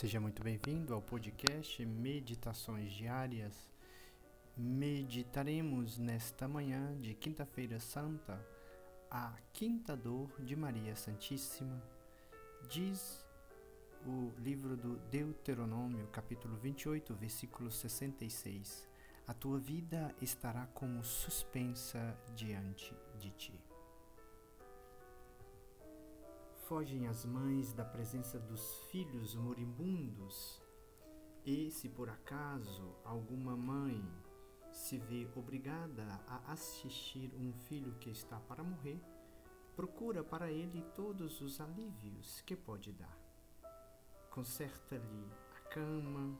Seja muito bem-vindo ao podcast Meditações Diárias. Meditaremos nesta manhã de Quinta-feira Santa a quinta dor de Maria Santíssima. Diz o livro do Deuteronômio, capítulo 28, versículo 66. A tua vida estará como suspensa diante de ti. Fogem as mães da presença dos filhos moribundos. E se por acaso alguma mãe se vê obrigada a assistir um filho que está para morrer, procura para ele todos os alívios que pode dar. Conserta-lhe a cama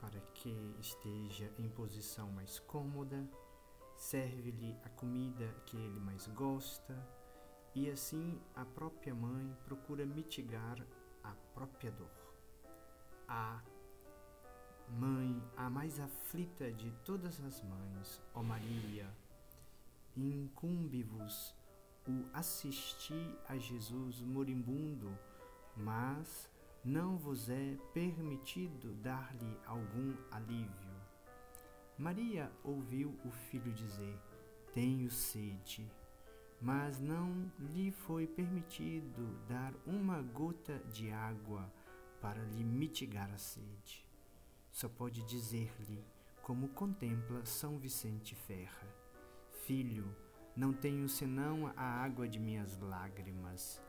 para que esteja em posição mais cômoda, serve-lhe a comida que ele mais gosta e assim a própria mãe procura mitigar a própria dor. A mãe, a mais aflita de todas as mães, ó Maria, incumbe-vos o assistir a Jesus moribundo, mas não vos é permitido dar-lhe algum alívio. Maria ouviu o filho dizer: Tenho sede mas não lhe foi permitido dar uma gota de água para lhe mitigar a sede. Só pode dizer-lhe, como contempla São Vicente Ferra: Filho, não tenho senão a água de minhas lágrimas.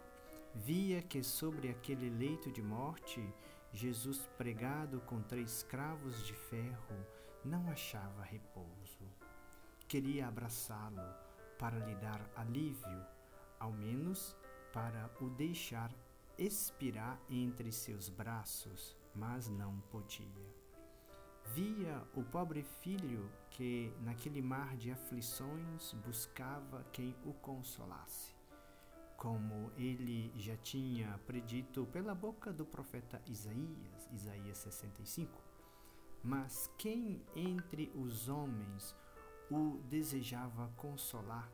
Via que sobre aquele leito de morte, Jesus, pregado com três cravos de ferro, não achava repouso. Queria abraçá-lo, para lhe dar alívio, ao menos para o deixar expirar entre seus braços, mas não podia. Via o pobre filho que, naquele mar de aflições, buscava quem o consolasse. Como ele já tinha predito pela boca do profeta Isaías, Isaías 65. Mas quem entre os homens o desejava consolar,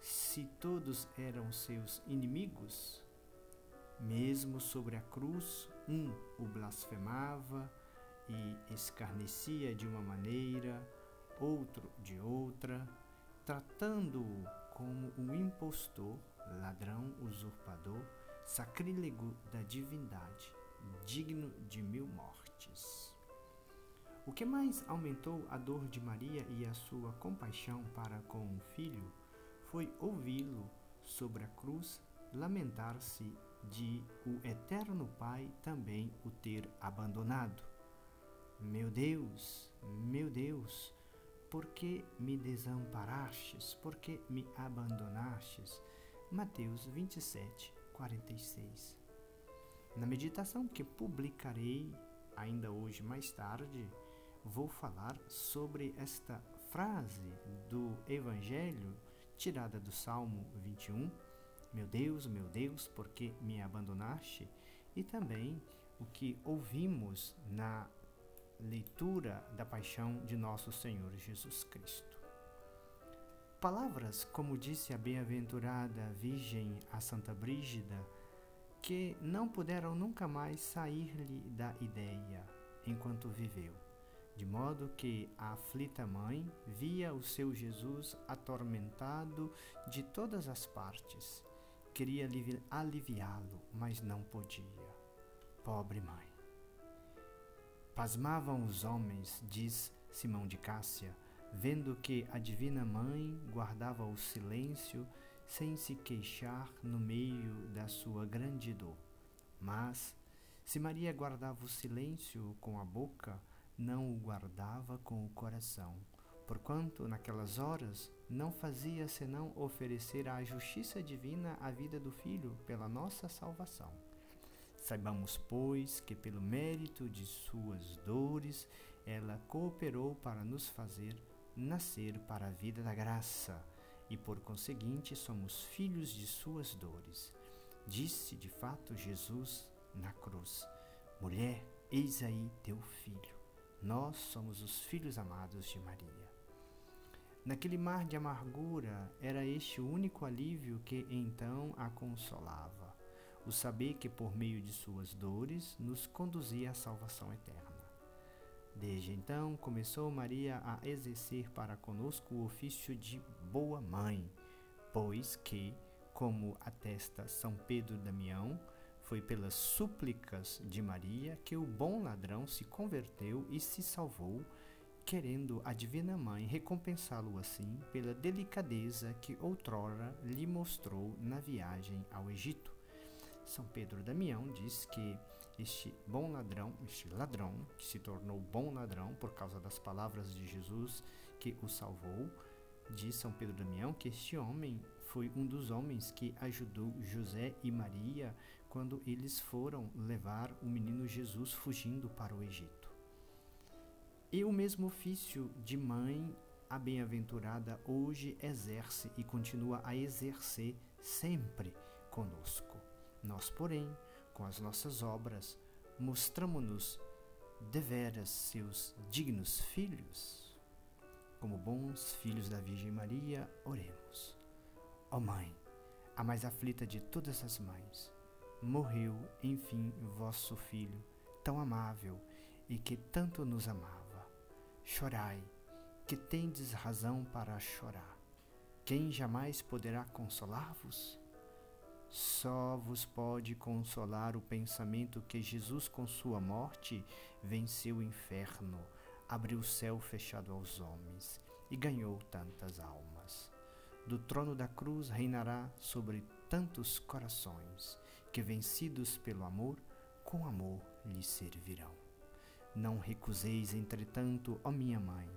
se todos eram seus inimigos? Mesmo sobre a cruz, um o blasfemava e escarnecia de uma maneira, outro de outra, tratando-o como um impostor, ladrão, usurpador, sacrílego da divindade, digno de mil mortes. O que mais aumentou a dor de Maria e a sua compaixão para com o filho foi ouvi-lo sobre a cruz lamentar-se de o eterno Pai também o ter abandonado. Meu Deus, meu Deus, por que me desamparastes? Por que me abandonastes? Mateus 27, 46. Na meditação que publicarei ainda hoje mais tarde, vou falar sobre esta frase do Evangelho tirada do Salmo 21, Meu Deus, meu Deus, por que me abandonaste? E também o que ouvimos na leitura da paixão de nosso Senhor Jesus Cristo. Palavras, como disse a bem-aventurada Virgem a Santa Brígida, que não puderam nunca mais sair-lhe da ideia enquanto viveu, de modo que a aflita mãe via o seu Jesus atormentado de todas as partes. Queria aliviá-lo, mas não podia. Pobre mãe. Pasmavam os homens, diz Simão de Cássia, vendo que a Divina Mãe guardava o silêncio sem se queixar no meio da sua grande dor. Mas, se Maria guardava o silêncio com a boca, não o guardava com o coração, porquanto naquelas horas não fazia senão oferecer à justiça divina a vida do Filho pela nossa salvação. Saibamos, pois, que pelo mérito de suas dores ela cooperou para nos fazer nascer para a vida da graça e por conseguinte somos filhos de suas dores. Disse de fato Jesus na cruz: Mulher, eis aí teu filho. Nós somos os filhos amados de Maria. Naquele mar de amargura, era este o único alívio que então a consolava. o saber que por meio de suas dores nos conduzia à salvação eterna. Desde então começou Maria a exercer para conosco o ofício de boa mãe, pois que, como atesta São Pedro Damião, foi pelas súplicas de Maria que o bom ladrão se converteu e se salvou, querendo a Divina Mãe recompensá-lo assim pela delicadeza que outrora lhe mostrou na viagem ao Egito. São Pedro Damião diz que este bom ladrão, este ladrão que se tornou bom ladrão por causa das palavras de Jesus que o salvou, diz São Pedro Damião que este homem foi um dos homens que ajudou José e Maria quando eles foram levar o menino Jesus fugindo para o Egito. E o mesmo ofício de mãe, a bem-aventurada hoje exerce e continua a exercer sempre conosco. Nós, porém, com as nossas obras, mostramos-nos deveras seus dignos filhos. Como bons filhos da Virgem Maria, oremos. Ó oh Mãe, a mais aflita de todas as mães, morreu, enfim, vosso Filho, tão amável e que tanto nos amava. Chorai, que tendes razão para chorar. Quem jamais poderá consolar-vos? Só vos pode consolar o pensamento que Jesus, com sua morte, venceu o inferno, abriu o céu fechado aos homens e ganhou tantas almas. Do trono da cruz reinará sobre tantos corações que, vencidos pelo amor, com amor lhe servirão. Não recuseis, entretanto, ó minha mãe,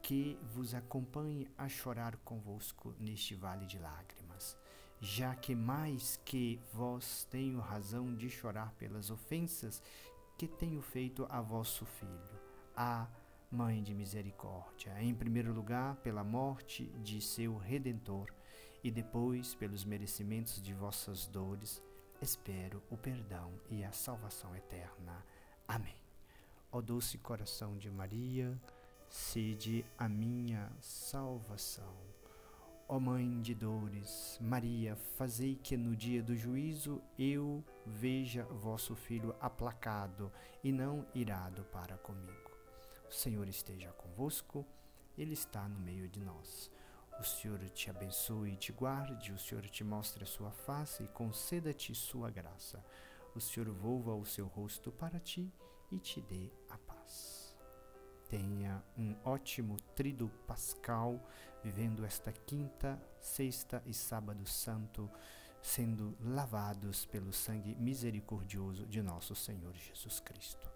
que vos acompanhe a chorar convosco neste vale de lágrimas já que mais que vós tenho razão de chorar pelas ofensas que tenho feito a vosso filho. A Mãe de misericórdia, em primeiro lugar pela morte de seu Redentor e depois pelos merecimentos de vossas dores, espero o perdão e a salvação eterna. Amém. Ó doce coração de Maria, sede a minha salvação. Ó Mãe de dores, Maria, fazei que no dia do juízo eu veja vosso Filho aplacado e não irado para comigo. O Senhor esteja convosco, Ele está no meio de nós. O Senhor te abençoe e te guarde, o Senhor te mostre a sua face e conceda-te sua graça. O Senhor volva o seu rosto para ti e te dê a paz. Tenha um ótimo trido pascal, vivendo esta quinta, sexta e sábado santo, sendo lavados pelo sangue misericordioso de nosso Senhor Jesus Cristo.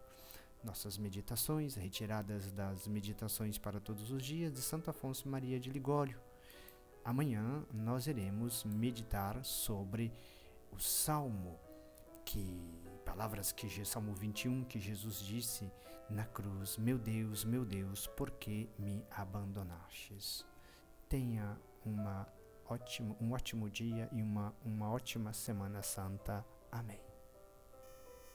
Nossas meditações, retiradas das meditações para todos os dias de Santo Afonso Maria de Ligório. Amanhã nós iremos meditar sobre o Salmo que palavras que Salmo 21 que Jesus disse na cruz: Meu Deus, meu Deus, por que me abandonastes? Tenha uma ótimo, um ótimo dia e uma, uma ótima Semana Santa. Amém.